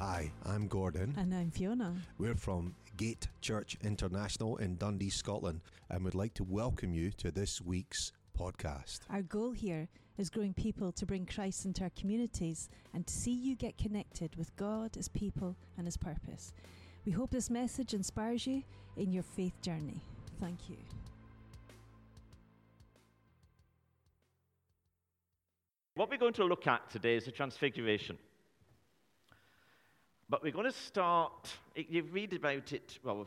Hi, I'm Gordon. And I'm Fiona. We're from Gate Church International in Dundee, Scotland, and would like to welcome you to this week's podcast. Our goal here is growing people to bring Christ into our communities and to see you get connected with God, His people, and His purpose. We hope this message inspires you in your faith journey. Thank you. What we're going to look at today is the Transfiguration. But we're going to start, you read about it, well,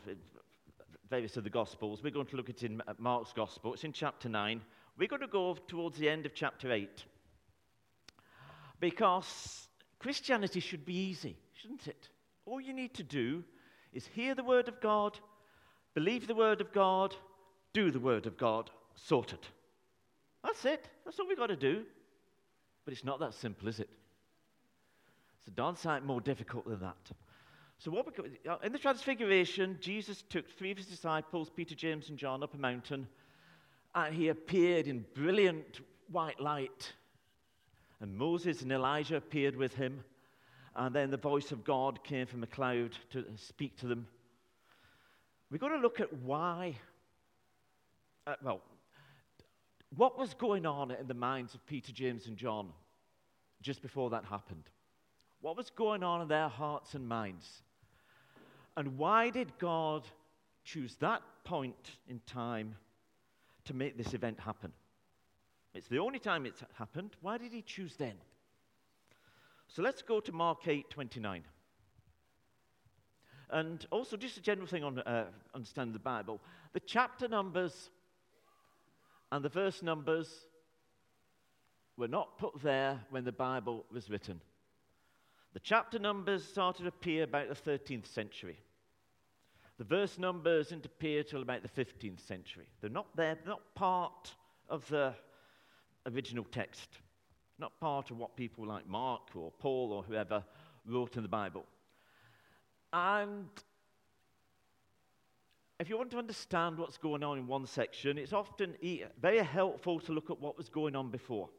various of the Gospels. We're going to look at it in Mark's Gospel. It's in chapter 9. We're going to go towards the end of chapter 8. Because Christianity should be easy, shouldn't it? All you need to do is hear the Word of God, believe the Word of God, do the Word of God, sorted. That's it. That's all we've got to do. But it's not that simple, is it? A darn sight more difficult than that. So, what we, uh, in the Transfiguration, Jesus took three of his disciples, Peter, James, and John, up a mountain, and he appeared in brilliant white light. And Moses and Elijah appeared with him, and then the voice of God came from a cloud to speak to them. We're going to look at why, uh, well, what was going on in the minds of Peter, James, and John just before that happened? What was going on in their hearts and minds? And why did God choose that point in time to make this event happen? It's the only time it's happened. Why did he choose then? So let's go to Mark 8 29. And also, just a general thing on uh, understanding the Bible the chapter numbers and the verse numbers were not put there when the Bible was written. The chapter numbers started to appear about the 13th century. The verse numbers didn't appear till about the 15th century. They're not there, they're not part of the original text, not part of what people like Mark or Paul or whoever wrote in the Bible. And if you want to understand what's going on in one section, it's often very helpful to look at what was going on before.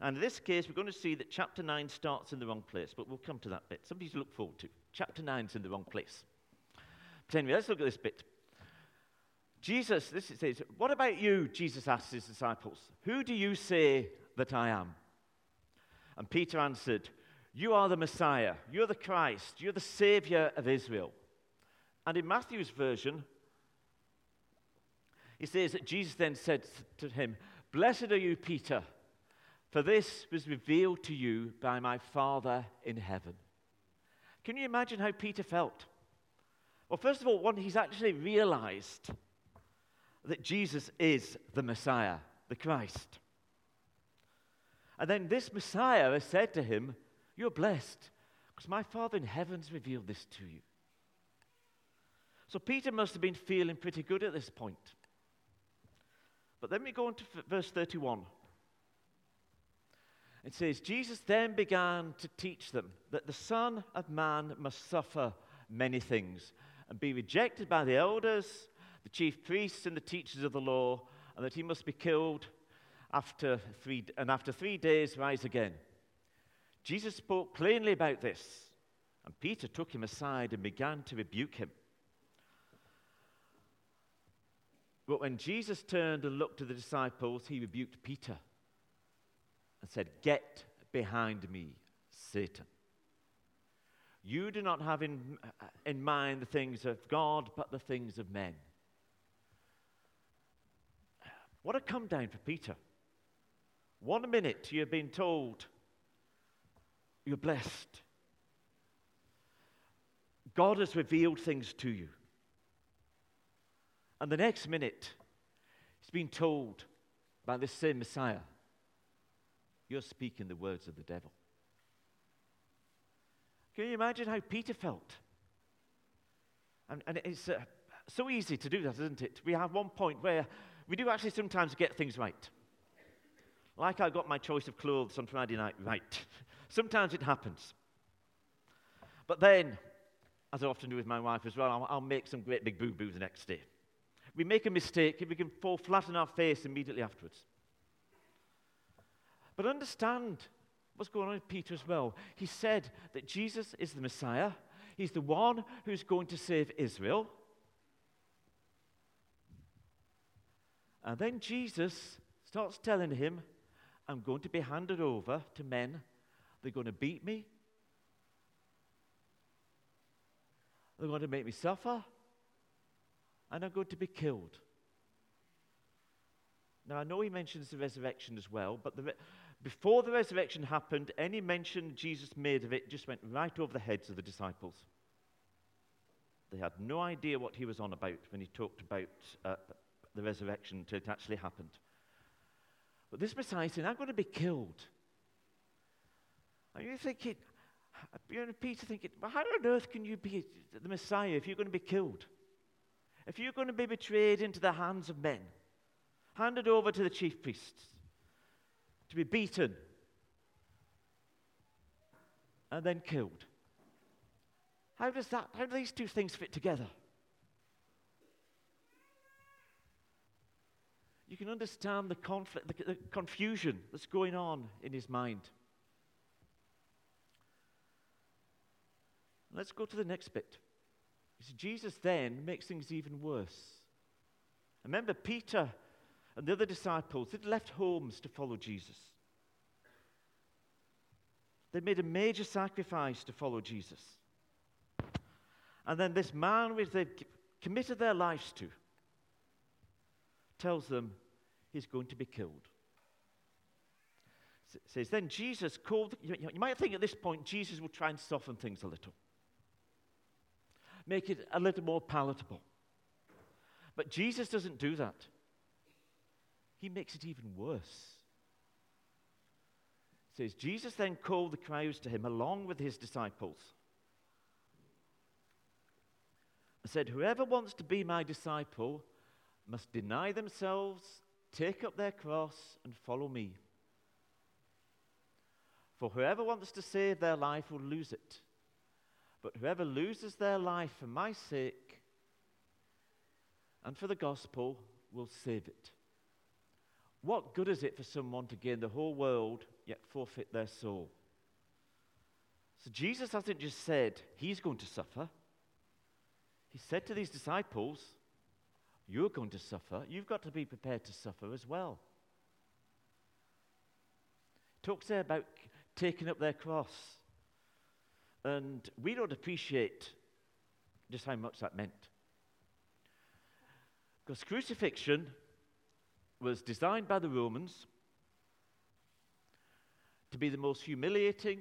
And in this case, we're going to see that chapter 9 starts in the wrong place, but we'll come to that bit. Something to look forward to. Chapter 9 is in the wrong place. But anyway, let's look at this bit. Jesus, this it says, What about you? Jesus asked his disciples, Who do you say that I am? And Peter answered, You are the Messiah, you're the Christ, you're the Savior of Israel. And in Matthew's version, he says that Jesus then said to him, Blessed are you, Peter. For this was revealed to you by my Father in heaven. Can you imagine how Peter felt? Well, first of all, one, he's actually realized that Jesus is the Messiah, the Christ. And then this Messiah has said to him, You're blessed, because my Father in heaven's revealed this to you. So Peter must have been feeling pretty good at this point. But then we go on to verse 31. It says, Jesus then began to teach them that the Son of Man must suffer many things and be rejected by the elders, the chief priests, and the teachers of the law, and that he must be killed after three, and after three days rise again. Jesus spoke plainly about this, and Peter took him aside and began to rebuke him. But when Jesus turned and looked to the disciples, he rebuked Peter said, Get behind me, Satan. You do not have in, in mind the things of God, but the things of men. What a come down for Peter. One minute you're being told you're blessed. God has revealed things to you. And the next minute, he's been told by this same Messiah you're speaking the words of the devil. Can you imagine how Peter felt? And, and it's uh, so easy to do that, isn't it? We have one point where we do actually sometimes get things right. Like I got my choice of clothes on Friday night right. sometimes it happens. But then, as I often do with my wife as well, I'll, I'll make some great big boo boos the next day. We make a mistake, and we can fall flat on our face immediately afterwards. But understand, what's going on with Peter as well. He said that Jesus is the Messiah, he's the one who's going to save Israel. And then Jesus starts telling him, I'm going to be handed over to men. They're going to beat me. They're going to make me suffer. And I'm going to be killed. Now, I know he mentions the resurrection as well, but the re- before the resurrection happened, any mention Jesus made of it just went right over the heads of the disciples. They had no idea what he was on about when he talked about uh, the resurrection until it actually happened. But this Messiah saying, I'm going to be killed. And you're thinking, you know, Peter thinking, well, how on earth can you be the Messiah if you're going to be killed? If you're going to be betrayed into the hands of men, handed over to the chief priests, to be beaten, and then killed. How does that, how do these two things fit together? You can understand the conflict, the, the confusion that's going on in his mind. Let's go to the next bit. Jesus then makes things even worse. Remember, Peter and the other disciples, they'd left homes to follow Jesus. They made a major sacrifice to follow Jesus. And then this man, which they've committed their lives to, tells them he's going to be killed. It says, Then Jesus called, you might think at this point Jesus will try and soften things a little, make it a little more palatable. But Jesus doesn't do that. He makes it even worse. It says, Jesus then called the crowds to him along with his disciples and said, Whoever wants to be my disciple must deny themselves, take up their cross, and follow me. For whoever wants to save their life will lose it. But whoever loses their life for my sake and for the gospel will save it. What good is it for someone to gain the whole world yet forfeit their soul? So Jesus hasn't just said he's going to suffer. He said to these disciples, You're going to suffer. You've got to be prepared to suffer as well. Talks there about taking up their cross. And we don't appreciate just how much that meant. Because crucifixion was designed by the Romans to be the most humiliating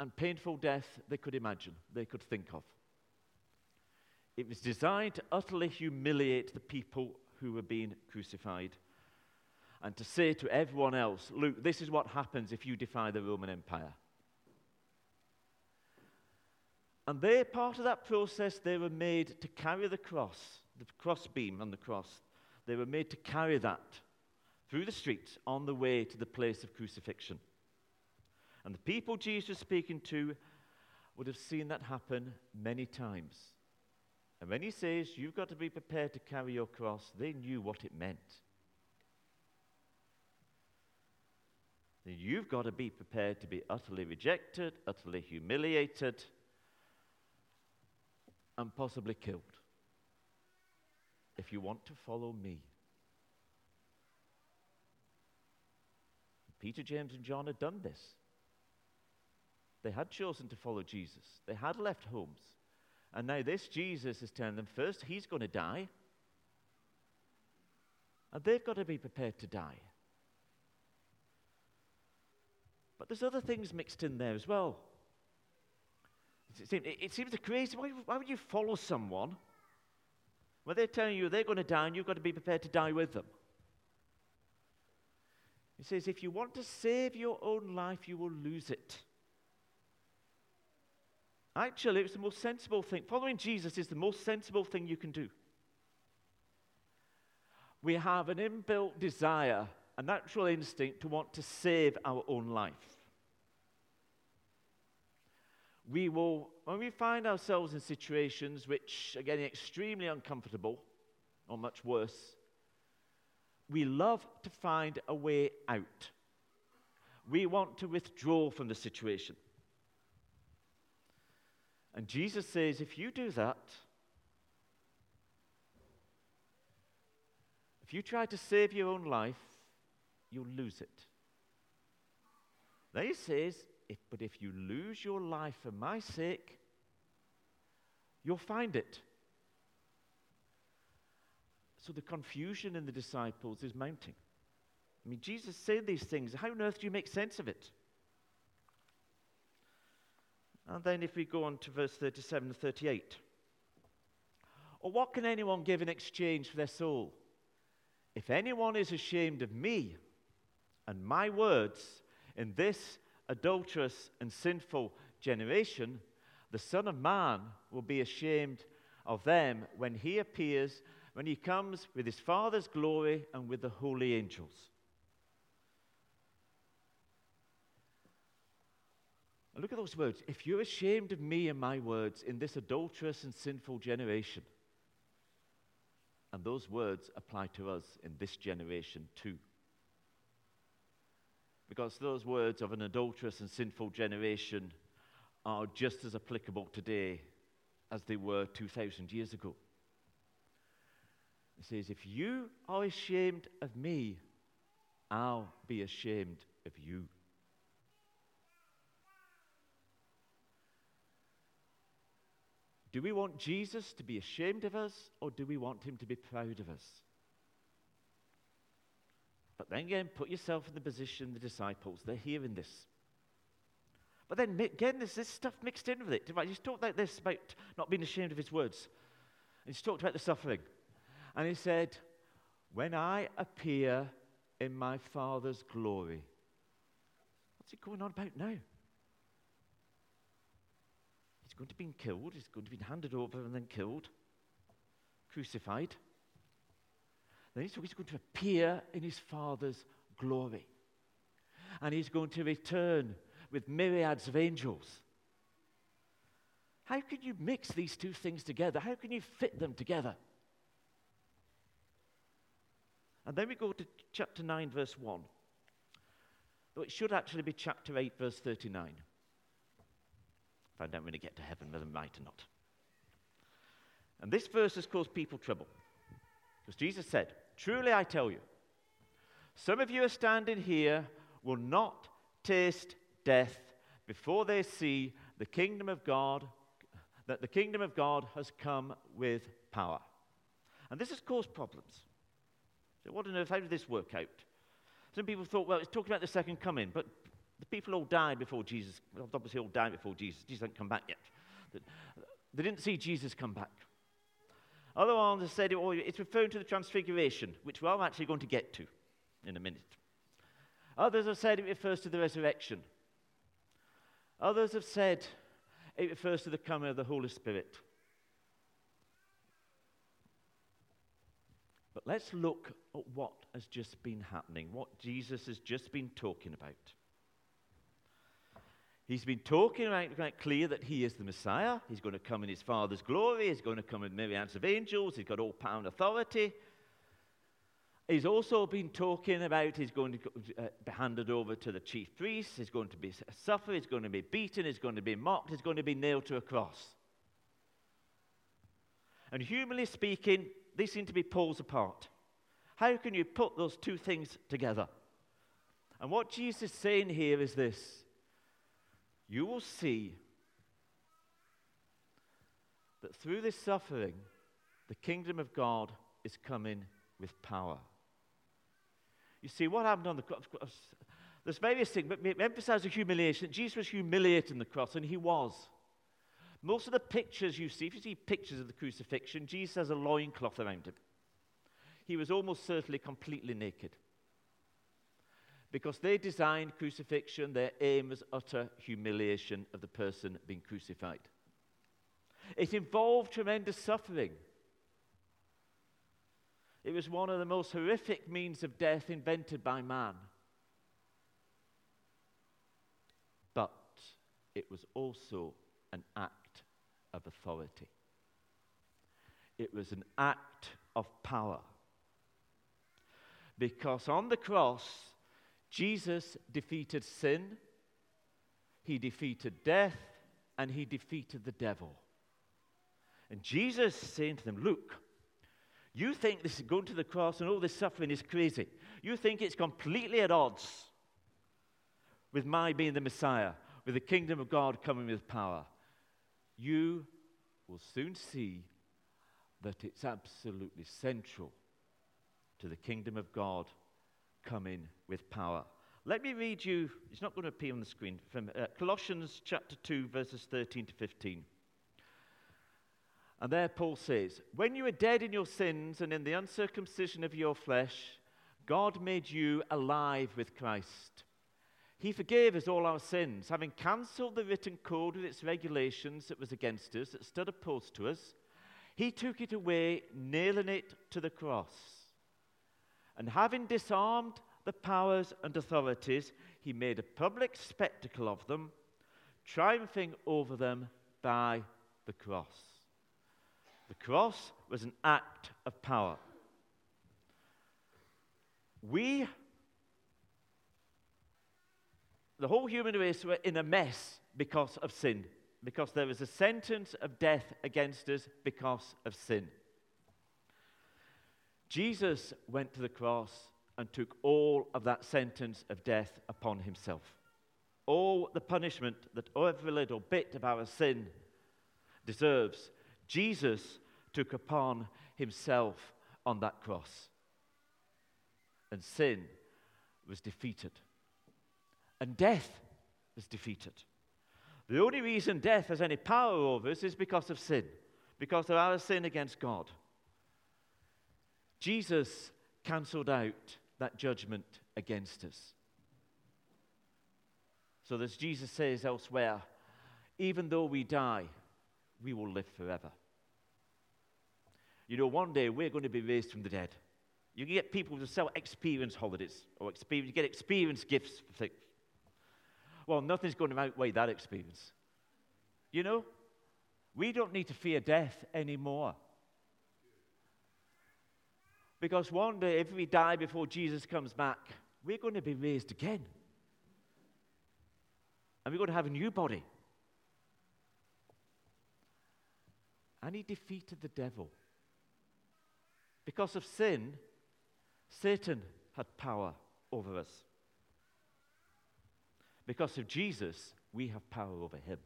and painful death they could imagine, they could think of. It was designed to utterly humiliate the people who were being crucified and to say to everyone else, Look, this is what happens if you defy the Roman Empire. And they, part of that process, they were made to carry the cross the crossbeam on the cross, they were made to carry that through the streets on the way to the place of crucifixion. And the people Jesus was speaking to would have seen that happen many times. And when he says, You've got to be prepared to carry your cross, they knew what it meant. Then you've got to be prepared to be utterly rejected, utterly humiliated, and possibly killed if you want to follow me. Peter, James, and John had done this. They had chosen to follow Jesus, they had left homes. And now this Jesus is telling them first, he's going to die. And they've got to be prepared to die. But there's other things mixed in there as well. It seems, it seems crazy. Why, why would you follow someone when they're telling you they're going to die and you've got to be prepared to die with them. He says, if you want to save your own life, you will lose it. Actually, it's the most sensible thing. Following Jesus is the most sensible thing you can do. We have an inbuilt desire, a natural instinct to want to save our own life. We will when we find ourselves in situations which are getting extremely uncomfortable or much worse, we love to find a way out. We want to withdraw from the situation. And Jesus says, if you do that, if you try to save your own life, you'll lose it. Then he says, if, but if you lose your life for my sake, you'll find it. So the confusion in the disciples is mounting. I mean, Jesus said these things. How on earth do you make sense of it? And then if we go on to verse 37 and 38. Or what can anyone give in exchange for their soul? If anyone is ashamed of me and my words in this adulterous and sinful generation, the Son of Man will be ashamed of them when he appears, when he comes with his Father's glory and with the holy angels. look at those words. If you're ashamed of me and my words in this adulterous and sinful generation, and those words apply to us in this generation too. Because those words of an adulterous and sinful generation are just as applicable today as they were 2,000 years ago. It says, If you are ashamed of me, I'll be ashamed of you. Do we want Jesus to be ashamed of us or do we want him to be proud of us? But then again, put yourself in the position of the disciples. They're hearing this. But then again, there's this stuff mixed in with it. He's talked like this about not being ashamed of his words. He's talked about the suffering. And he said, When I appear in my Father's glory. What's he going on about now? He's going to be killed. He's going to be handed over and then killed, crucified. Then he's going to appear in his Father's glory. And he's going to return with myriads of angels. How can you mix these two things together? How can you fit them together? And then we go to chapter 9, verse 1. Though it should actually be chapter 8, verse 39. Find out when I get to heaven whether I'm right or not. And this verse has caused people trouble. Because Jesus said, Truly I tell you, some of you are standing here will not taste death before they see the kingdom of God, that the kingdom of God has come with power. And this has caused problems. So, what on earth, how did this work out? Some people thought, well, it's talking about the second coming, but the people all died before Jesus, obviously all died before Jesus. Jesus hadn't come back yet. They didn't see Jesus come back. Other ones have said oh, it's referring to the transfiguration, which we're actually going to get to in a minute. Others have said it refers to the resurrection. Others have said it refers to the coming of the Holy Spirit. But let's look at what has just been happening, what Jesus has just been talking about. He's been talking about, quite clear that he is the Messiah. He's going to come in his Father's glory. He's going to come in myriads of angels. He's got all power and authority. He's also been talking about he's going to uh, be handed over to the chief priests. He's going to be suffer. He's going to be beaten. He's going to be mocked. He's going to be nailed to a cross. And humanly speaking, these seem to be poles apart. How can you put those two things together? And what Jesus is saying here is this you will see that through this suffering, the kingdom of God is coming with power. You see, what happened on the cross? There's various things, but we emphasize the humiliation. Jesus was humiliated the cross, and he was. Most of the pictures you see, if you see pictures of the crucifixion, Jesus has a loincloth around him. He was almost certainly completely naked because they designed crucifixion, their aim was utter humiliation of the person being crucified. It involved tremendous suffering. It was one of the most horrific means of death invented by man. But it was also an act of authority. It was an act of power. Because on the cross, Jesus defeated sin, he defeated death, and he defeated the devil. And Jesus is saying to them, Look, you think this is going to the cross and all this suffering is crazy. You think it's completely at odds with my being the Messiah, with the kingdom of God coming with power. You will soon see that it's absolutely central to the kingdom of God coming with power. Let me read you, it's not going to appear on the screen, from uh, Colossians chapter 2, verses 13 to 15. And there Paul says, When you were dead in your sins and in the uncircumcision of your flesh, God made you alive with Christ. He forgave us all our sins, having cancelled the written code with its regulations that was against us, that stood opposed to us. He took it away, nailing it to the cross. And having disarmed the powers and authorities, he made a public spectacle of them, triumphing over them by the cross. The cross was an act of power. We, the whole human race, were in a mess because of sin, because there was a sentence of death against us because of sin. Jesus went to the cross and took all of that sentence of death upon himself. All the punishment that every little bit of our sin deserves, Jesus took upon himself on that cross. And sin was defeated. And death was defeated. The only reason death has any power over us is because of sin, because of our sin against God. Jesus cancelled out that judgment against us. So, as Jesus says elsewhere, even though we die, we will live forever. You know, one day we're going to be raised from the dead. You can get people to sell experience holidays or experience, you get experience gifts. Well, nothing's going to outweigh that experience. You know, we don't need to fear death anymore. Because one day, if we die before Jesus comes back, we're going to be raised again. And we're going to have a new body. And he defeated the devil. Because of sin, Satan had power over us. Because of Jesus, we have power over him.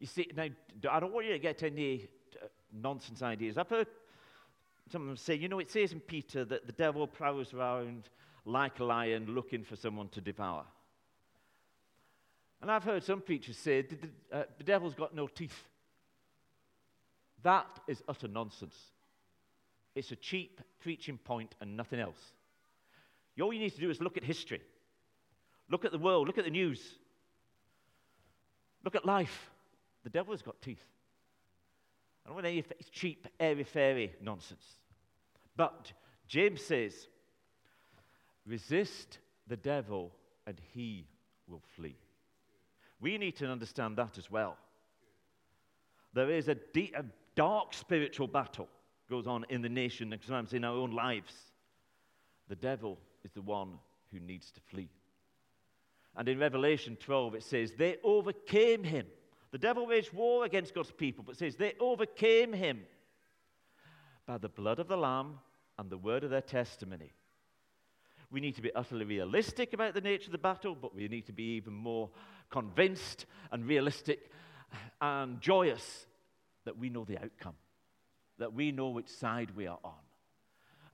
You see, now, I don't want you to get any uh, nonsense ideas. I've heard some of them say, you know, it says in Peter that the devil prowls around like a lion looking for someone to devour. And I've heard some preachers say the, uh, the devil's got no teeth. That is utter nonsense. It's a cheap preaching point and nothing else. All you need to do is look at history, look at the world, look at the news, look at life. The devil has got teeth. I don't want any cheap, airy fairy nonsense. But James says, resist the devil and he will flee. We need to understand that as well. There is a, deep, a dark spiritual battle goes on in the nation and sometimes in our own lives. The devil is the one who needs to flee. And in Revelation 12, it says, They overcame him. The devil waged war against God's people, but says, They overcame him by the blood of the Lamb and the word of their testimony. We need to be utterly realistic about the nature of the battle, but we need to be even more convinced and realistic and joyous that we know the outcome, that we know which side we are on.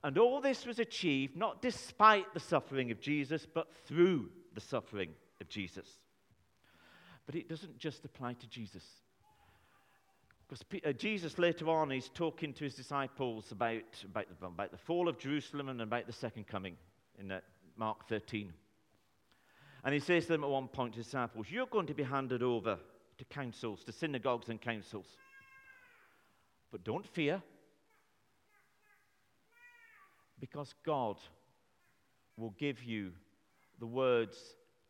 And all this was achieved not despite the suffering of Jesus, but through the suffering of Jesus. But it doesn't just apply to Jesus. Because uh, Jesus later on is talking to his disciples about, about, the, about the fall of Jerusalem and about the second coming in Mark 13. And he says to them at one point, his disciples, You're going to be handed over to councils, to synagogues and councils. But don't fear, because God will give you the words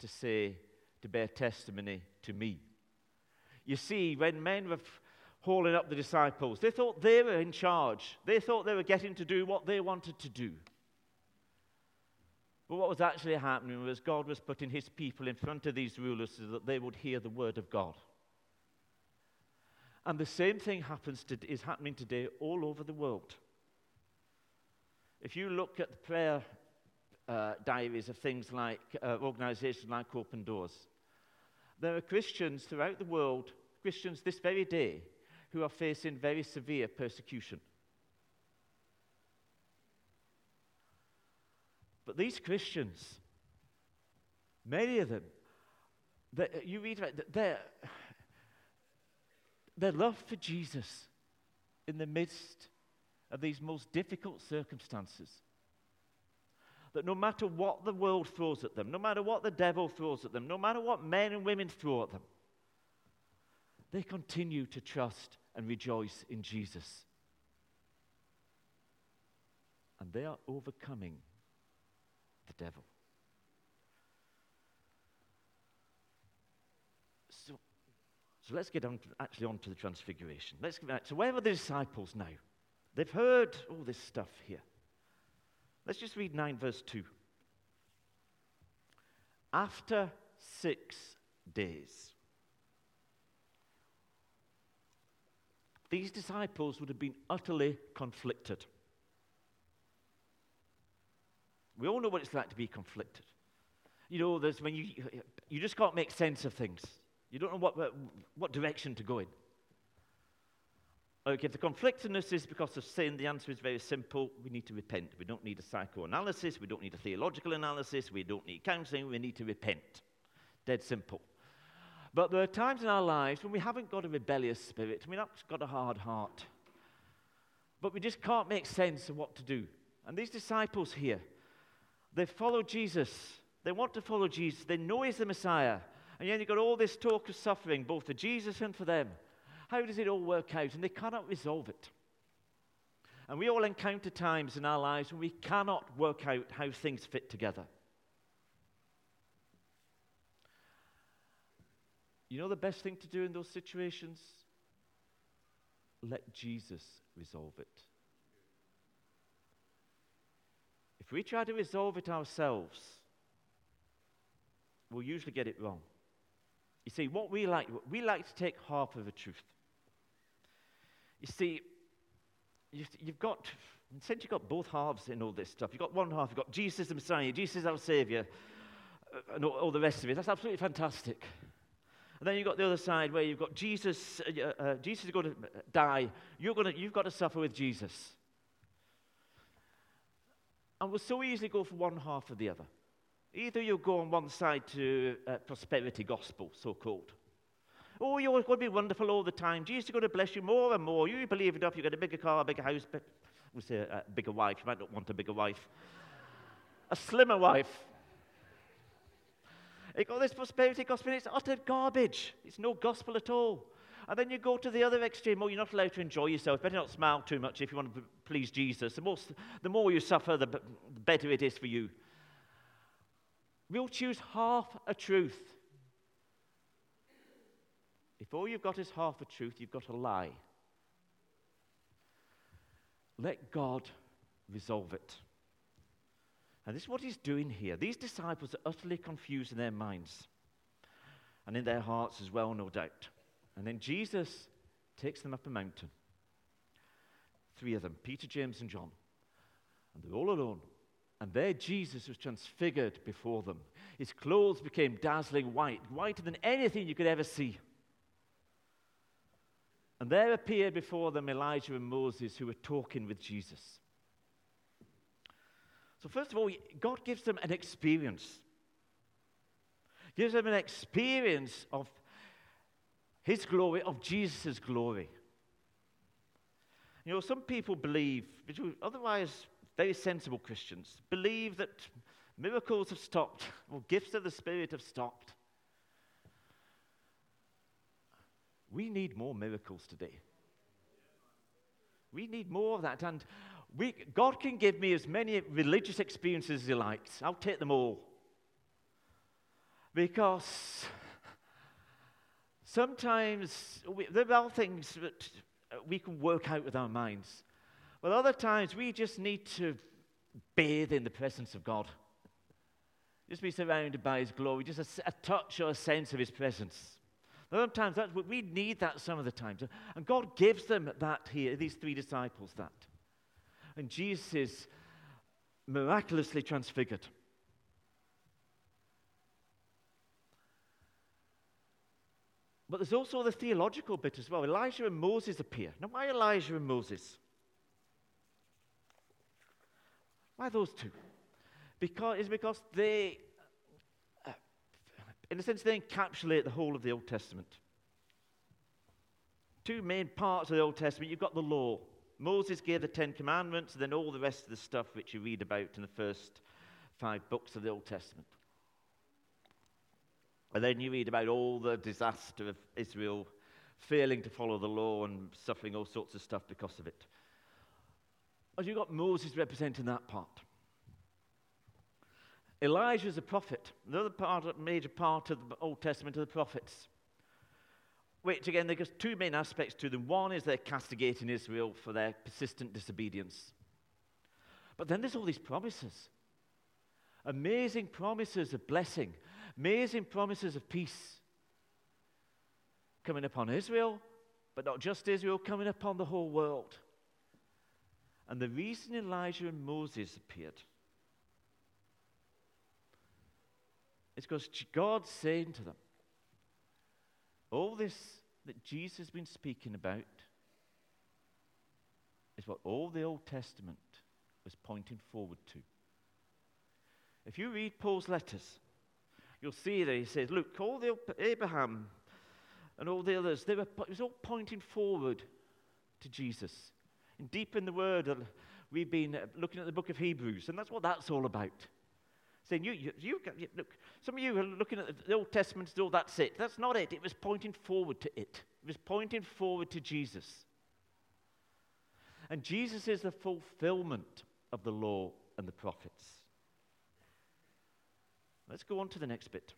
to say, to bear testimony to me. You see, when men were hauling up the disciples, they thought they were in charge. They thought they were getting to do what they wanted to do. But what was actually happening was God was putting his people in front of these rulers so that they would hear the word of God. And the same thing happens to, is happening today all over the world. If you look at the prayer uh, diaries of things like uh, organizations like Open Doors, there are Christians throughout the world, Christians this very day, who are facing very severe persecution. But these Christians, many of them, uh, you read about their, their love for Jesus in the midst of these most difficult circumstances. That no matter what the world throws at them, no matter what the devil throws at them, no matter what men and women throw at them, they continue to trust and rejoice in Jesus. And they are overcoming the devil. So, so let's get on to, actually on to the transfiguration. Let's get back. So where are the disciples now? They've heard all this stuff here. Let's just read 9 verse 2. After six days, these disciples would have been utterly conflicted. We all know what it's like to be conflicted. You know, there's when you, you just can't make sense of things. You don't know what, what direction to go in. Okay, if the conflictedness is because of sin, the answer is very simple. We need to repent. We don't need a psychoanalysis. We don't need a theological analysis. We don't need counseling. We need to repent. Dead simple. But there are times in our lives when we haven't got a rebellious spirit, we've not got a hard heart, but we just can't make sense of what to do. And these disciples here, they follow Jesus. They want to follow Jesus. They know he's the Messiah. And yet you've got all this talk of suffering, both for Jesus and for them. How does it all work out? And they cannot resolve it. And we all encounter times in our lives when we cannot work out how things fit together. You know the best thing to do in those situations? Let Jesus resolve it. If we try to resolve it ourselves, we'll usually get it wrong. You see, what we like, we like to take half of the truth. You see, you've got, since you've got both halves in all this stuff, you've got one half, you've got Jesus the Messiah, Jesus our Savior, uh, and all, all the rest of it. That's absolutely fantastic. And then you've got the other side where you've got Jesus, uh, uh, Jesus is going to die. You're going to, you've got to suffer with Jesus. And we'll so easily go for one half or the other. Either you go on one side to uh, prosperity gospel, so called. Oh, you're going to be wonderful all the time. Jesus is going to bless you more and more. You believe enough, you get a bigger car, a bigger house, we say a bigger wife. You might not want a bigger wife. A slimmer wife. You got this prosperity gospel, it's utter garbage. It's no gospel at all. And then you go to the other extreme. Oh, you're not allowed to enjoy yourself. Better not smile too much if you want to please Jesus. The, most, the more you suffer, the, the better it is for you. We'll choose half a truth. If all you've got is half a truth, you've got a lie. Let God resolve it. And this is what he's doing here. These disciples are utterly confused in their minds and in their hearts as well, no doubt. And then Jesus takes them up a mountain. Three of them Peter, James, and John. And they're all alone. And there Jesus was transfigured before them. His clothes became dazzling white, whiter than anything you could ever see. And there appeared before them Elijah and Moses who were talking with Jesus. So, first of all, God gives them an experience. Gives them an experience of his glory, of Jesus' glory. You know, some people believe, which otherwise very sensible Christians, believe that miracles have stopped, or gifts of the Spirit have stopped. We need more miracles today. We need more of that. And we, God can give me as many religious experiences as He likes. I'll take them all. Because Sometimes we, there are things that we can work out with our minds. But other times we just need to bathe in the presence of God. Just be surrounded by His glory, just a, a touch or a sense of His presence. Sometimes that's what we need that some of the times. And God gives them that here, these three disciples that. And Jesus is miraculously transfigured. But there's also the theological bit as well. Elijah and Moses appear. Now, why Elijah and Moses? Why those two? Because, it's because they, uh, in a sense, they encapsulate the whole of the Old Testament. Two main parts of the Old Testament you've got the law. Moses gave the Ten Commandments, and then all the rest of the stuff which you read about in the first five books of the Old Testament. And then you read about all the disaster of Israel failing to follow the law and suffering all sorts of stuff because of it. As you've got Moses representing that part. Elijah is a prophet, another part, major part of the Old Testament of the prophets. Which again, there's two main aspects to them. One is they're castigating Israel for their persistent disobedience. But then there's all these promises amazing promises of blessing, amazing promises of peace coming upon Israel, but not just Israel, coming upon the whole world. And the reason Elijah and Moses appeared is because God's saying to them, all this that Jesus has been speaking about is what all the Old Testament was pointing forward to. If you read Paul's letters, you'll see that he says, Look, all the Abraham and all the others, they were, it was all pointing forward to Jesus. And deep in the Word, uh, we've been uh, looking at the book of Hebrews, and that's what that's all about. Saying, you, you, you, look, some of you are looking at the Old Testament, oh, that's it. That's not it. It was pointing forward to it, it was pointing forward to Jesus. And Jesus is the fulfillment of the law and the prophets. Let's go on to the next bit.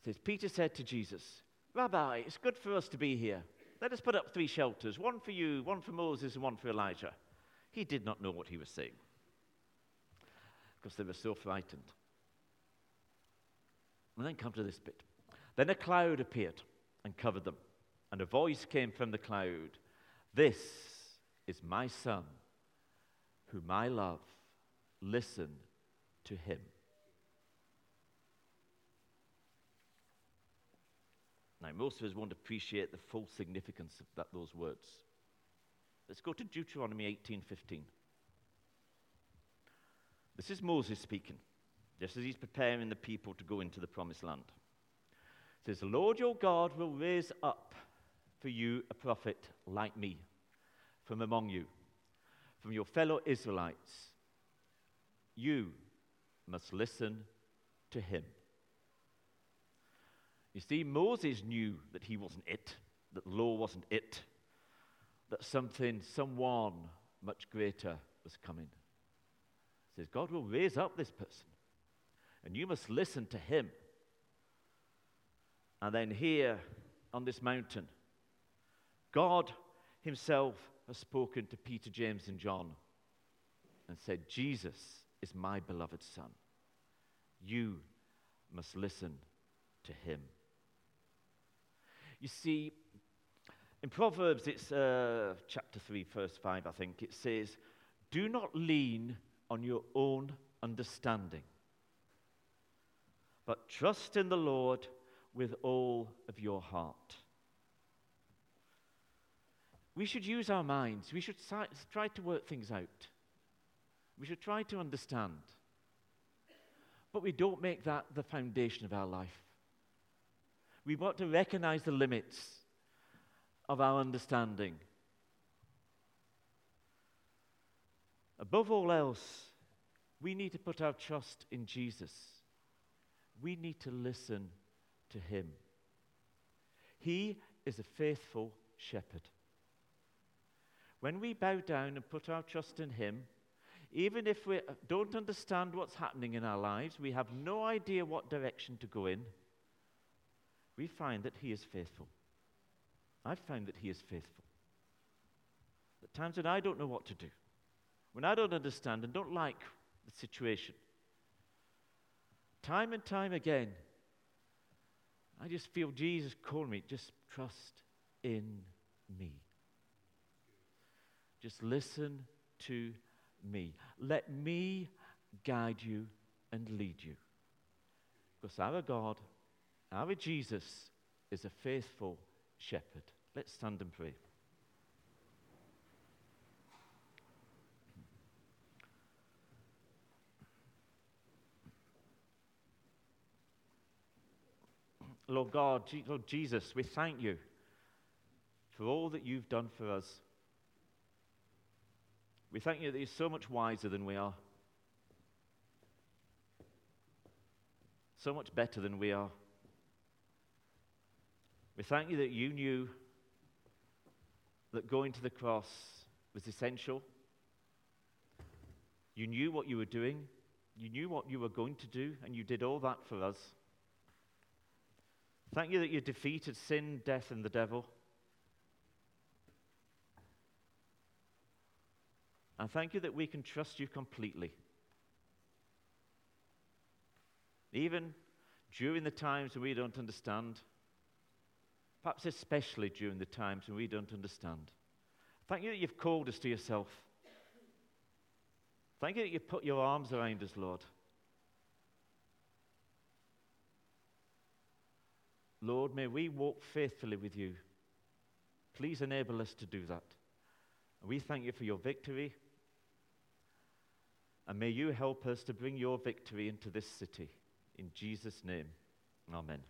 It says, Peter said to Jesus, Rabbi, it's good for us to be here. Let us put up three shelters one for you, one for Moses, and one for Elijah. He did not know what he was saying because they were so frightened. And then come to this bit. Then a cloud appeared and covered them, and a voice came from the cloud This is my son, whom I love. Listen to him. Now, most of us won't appreciate the full significance of that, those words. Let's go to Deuteronomy 18:15. This is Moses speaking, just as he's preparing the people to go into the promised land. It says, The Lord your God will raise up for you a prophet like me from among you, from your fellow Israelites. You must listen to him. You see, Moses knew that he wasn't it, that the law wasn't it, that something, someone much greater was coming. Says, God will raise up this person, and you must listen to him. And then here on this mountain, God himself has spoken to Peter, James, and John and said, Jesus is my beloved Son. You must listen to him. You see, in Proverbs, it's uh, chapter 3, verse 5, I think, it says, Do not lean on your own understanding, but trust in the Lord with all of your heart. We should use our minds. We should try to work things out. We should try to understand. But we don't make that the foundation of our life. We want to recognize the limits of our understanding. Above all else, we need to put our trust in Jesus. We need to listen to him. He is a faithful shepherd. When we bow down and put our trust in him, even if we don't understand what's happening in our lives, we have no idea what direction to go in, we find that He is faithful. I've found that He is faithful. At times when I don't know what to do, when I don't understand and don't like the situation, time and time again, I just feel Jesus calling me, just trust in me. Just listen to me. Let me guide you and lead you. Because our God, our Jesus, is a faithful shepherd. Let's stand and pray. Lord God, Lord Jesus, we thank you for all that you've done for us. We thank you that you're so much wiser than we are, so much better than we are. We thank you that you knew that going to the cross was essential. You knew what you were doing, you knew what you were going to do, and you did all that for us. Thank you that you defeated sin, death, and the devil. And thank you that we can trust you completely. Even during the times when we don't understand, perhaps especially during the times when we don't understand. Thank you that you've called us to yourself. Thank you that you've put your arms around us, Lord. Lord, may we walk faithfully with you. Please enable us to do that. And We thank you for your victory. And may you help us to bring your victory into this city. In Jesus' name, amen.